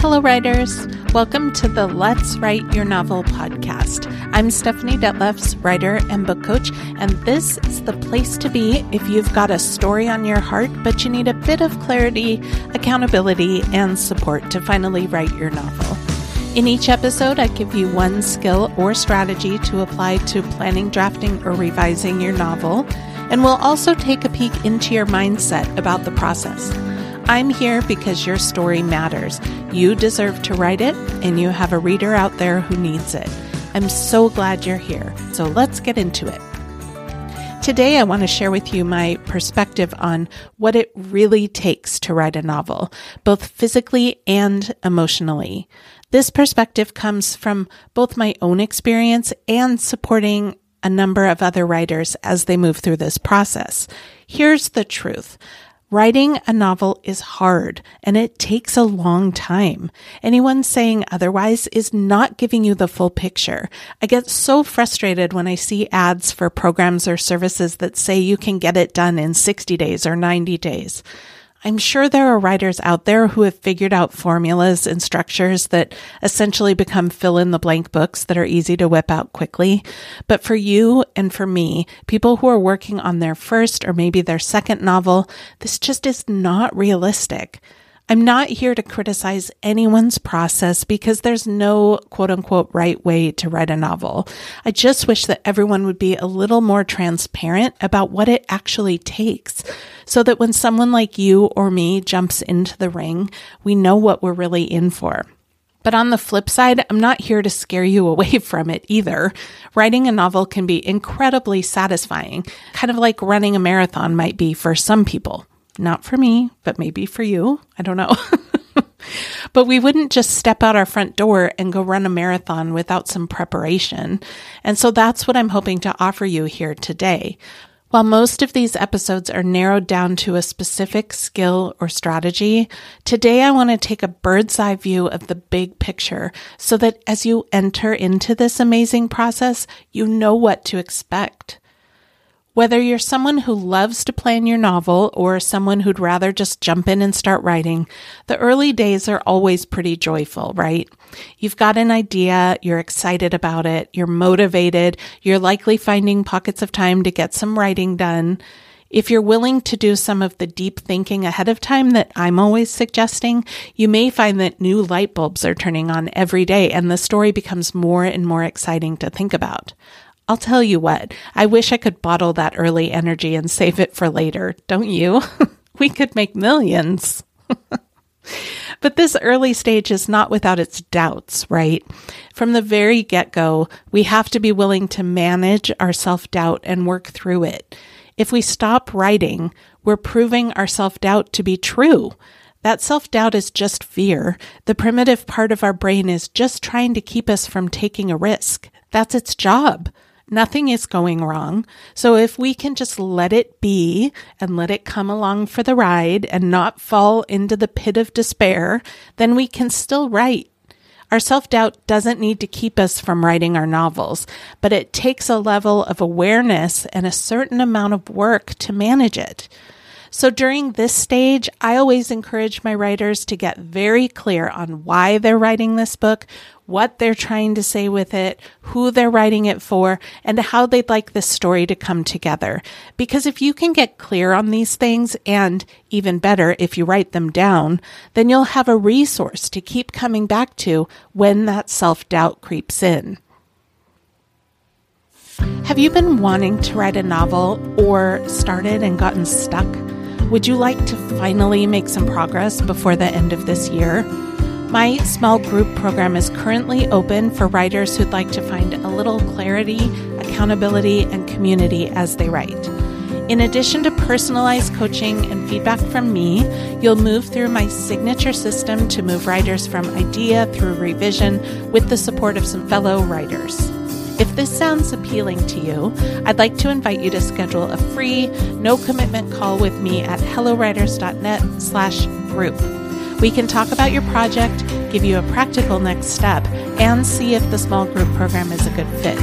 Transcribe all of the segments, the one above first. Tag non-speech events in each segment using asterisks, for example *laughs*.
Hello, writers. Welcome to the Let's Write Your Novel podcast. I'm Stephanie Detlefs, writer and book coach, and this is the place to be if you've got a story on your heart, but you need a bit of clarity, accountability, and support to finally write your novel. In each episode, I give you one skill or strategy to apply to planning, drafting, or revising your novel, and we'll also take a peek into your mindset about the process. I'm here because your story matters. You deserve to write it, and you have a reader out there who needs it. I'm so glad you're here. So let's get into it. Today, I want to share with you my perspective on what it really takes to write a novel, both physically and emotionally. This perspective comes from both my own experience and supporting a number of other writers as they move through this process. Here's the truth. Writing a novel is hard and it takes a long time. Anyone saying otherwise is not giving you the full picture. I get so frustrated when I see ads for programs or services that say you can get it done in 60 days or 90 days. I'm sure there are writers out there who have figured out formulas and structures that essentially become fill in the blank books that are easy to whip out quickly. But for you and for me, people who are working on their first or maybe their second novel, this just is not realistic. I'm not here to criticize anyone's process because there's no quote unquote right way to write a novel. I just wish that everyone would be a little more transparent about what it actually takes so that when someone like you or me jumps into the ring, we know what we're really in for. But on the flip side, I'm not here to scare you *laughs* away from it either. Writing a novel can be incredibly satisfying, kind of like running a marathon might be for some people. Not for me, but maybe for you. I don't know. *laughs* but we wouldn't just step out our front door and go run a marathon without some preparation. And so that's what I'm hoping to offer you here today. While most of these episodes are narrowed down to a specific skill or strategy, today I want to take a bird's eye view of the big picture so that as you enter into this amazing process, you know what to expect. Whether you're someone who loves to plan your novel or someone who'd rather just jump in and start writing, the early days are always pretty joyful, right? You've got an idea, you're excited about it, you're motivated, you're likely finding pockets of time to get some writing done. If you're willing to do some of the deep thinking ahead of time that I'm always suggesting, you may find that new light bulbs are turning on every day and the story becomes more and more exciting to think about. I'll tell you what, I wish I could bottle that early energy and save it for later, don't you? *laughs* we could make millions. *laughs* but this early stage is not without its doubts, right? From the very get go, we have to be willing to manage our self doubt and work through it. If we stop writing, we're proving our self doubt to be true. That self doubt is just fear. The primitive part of our brain is just trying to keep us from taking a risk. That's its job. Nothing is going wrong. So if we can just let it be and let it come along for the ride and not fall into the pit of despair, then we can still write. Our self doubt doesn't need to keep us from writing our novels, but it takes a level of awareness and a certain amount of work to manage it. So during this stage, I always encourage my writers to get very clear on why they're writing this book, what they're trying to say with it, who they're writing it for, and how they'd like this story to come together. Because if you can get clear on these things, and even better, if you write them down, then you'll have a resource to keep coming back to when that self doubt creeps in. Have you been wanting to write a novel or started and gotten stuck? Would you like to finally make some progress before the end of this year? My small group program is currently open for writers who'd like to find a little clarity, accountability, and community as they write. In addition to personalized coaching and feedback from me, you'll move through my signature system to move writers from idea through revision with the support of some fellow writers. If this sounds appealing to you, I'd like to invite you to schedule a free, no commitment call with me at hellowriters.net slash group. We can talk about your project, give you a practical next step, and see if the small group program is a good fit.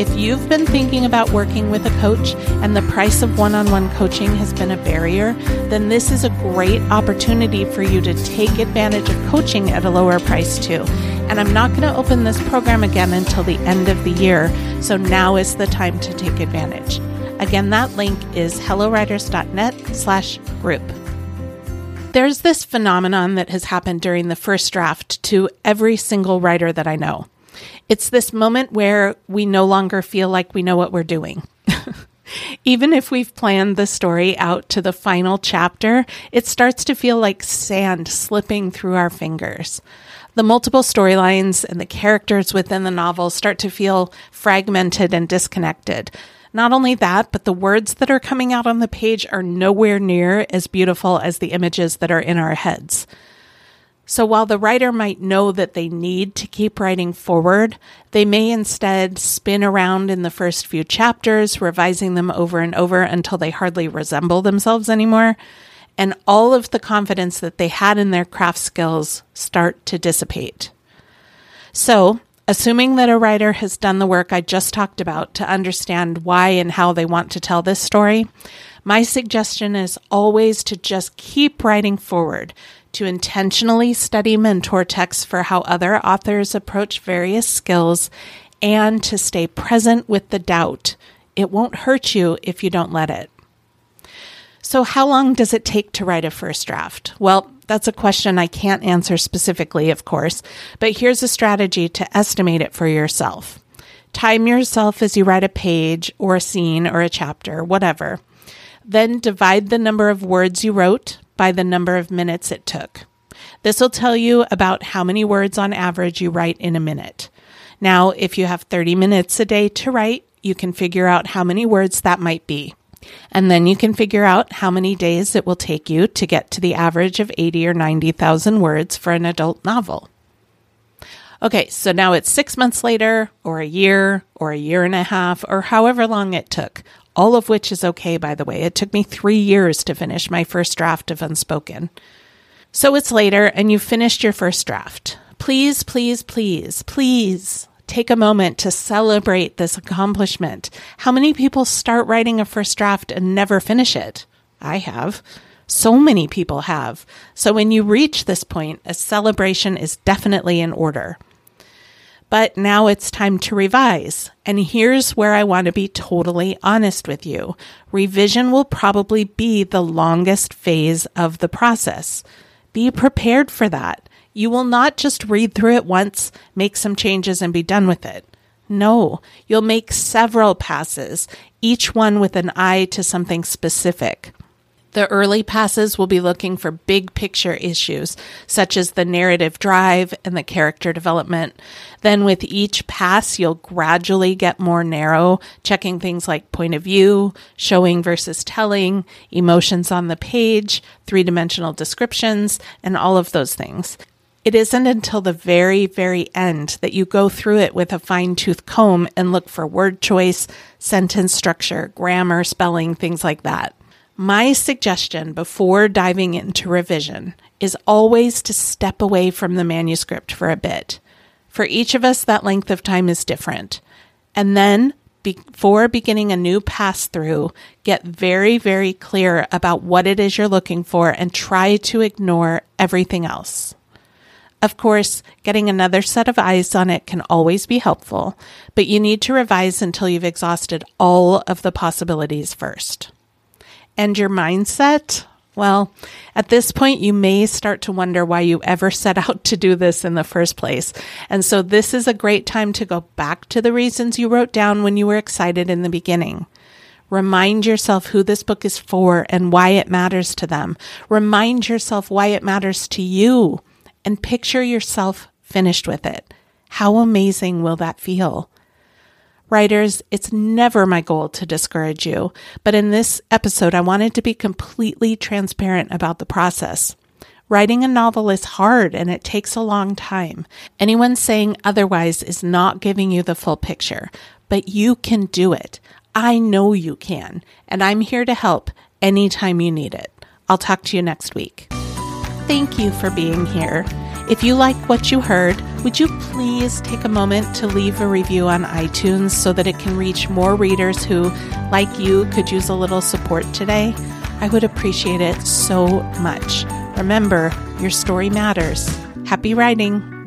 If you've been thinking about working with a coach and the price of one on one coaching has been a barrier, then this is a great opportunity for you to take advantage of coaching at a lower price too. And I'm not going to open this program again until the end of the year, so now is the time to take advantage. Again, that link is hellowriters.net slash group. There's this phenomenon that has happened during the first draft to every single writer that I know. It's this moment where we no longer feel like we know what we're doing. *laughs* Even if we've planned the story out to the final chapter, it starts to feel like sand slipping through our fingers. The multiple storylines and the characters within the novel start to feel fragmented and disconnected. Not only that, but the words that are coming out on the page are nowhere near as beautiful as the images that are in our heads. So while the writer might know that they need to keep writing forward, they may instead spin around in the first few chapters, revising them over and over until they hardly resemble themselves anymore. And all of the confidence that they had in their craft skills start to dissipate. So, assuming that a writer has done the work I just talked about to understand why and how they want to tell this story, my suggestion is always to just keep writing forward to intentionally study mentor texts for how other authors approach various skills, and to stay present with the doubt. It won't hurt you if you don't let it. So, how long does it take to write a first draft? Well, that's a question I can't answer specifically, of course, but here's a strategy to estimate it for yourself. Time yourself as you write a page or a scene or a chapter, whatever. Then divide the number of words you wrote by the number of minutes it took. This will tell you about how many words on average you write in a minute. Now, if you have 30 minutes a day to write, you can figure out how many words that might be. And then you can figure out how many days it will take you to get to the average of 80 or 90,000 words for an adult novel. Okay, so now it's six months later, or a year, or a year and a half, or however long it took all of which is okay, by the way. It took me three years to finish my first draft of Unspoken. So it's later, and you've finished your first draft. Please, please, please, please take a moment to celebrate this accomplishment. How many people start writing a first draft and never finish it? I have. So many people have. So when you reach this point, a celebration is definitely in order. But now it's time to revise. And here's where I want to be totally honest with you. Revision will probably be the longest phase of the process. Be prepared for that. You will not just read through it once, make some changes, and be done with it. No, you'll make several passes, each one with an eye to something specific. The early passes will be looking for big picture issues, such as the narrative drive and the character development. Then, with each pass, you'll gradually get more narrow, checking things like point of view, showing versus telling, emotions on the page, three dimensional descriptions, and all of those things. It isn't until the very, very end that you go through it with a fine tooth comb and look for word choice, sentence structure, grammar, spelling, things like that. My suggestion before diving into revision is always to step away from the manuscript for a bit. For each of us, that length of time is different. And then, before beginning a new pass through, get very, very clear about what it is you're looking for and try to ignore everything else. Of course, getting another set of eyes on it can always be helpful, but you need to revise until you've exhausted all of the possibilities first and your mindset, well, at this point, you may start to wonder why you ever set out to do this in the first place. And so, this is a great time to go back to the reasons you wrote down when you were excited in the beginning. Remind yourself who this book is for and why it matters to them. Remind yourself why it matters to you and picture yourself finished with it. How amazing will that feel? Writers, it's never my goal to discourage you, but in this episode, I wanted to be completely transparent about the process. Writing a novel is hard and it takes a long time. Anyone saying otherwise is not giving you the full picture, but you can do it. I know you can, and I'm here to help anytime you need it. I'll talk to you next week. Thank you for being here. If you like what you heard, would you please take a moment to leave a review on iTunes so that it can reach more readers who, like you, could use a little support today? I would appreciate it so much. Remember, your story matters. Happy writing!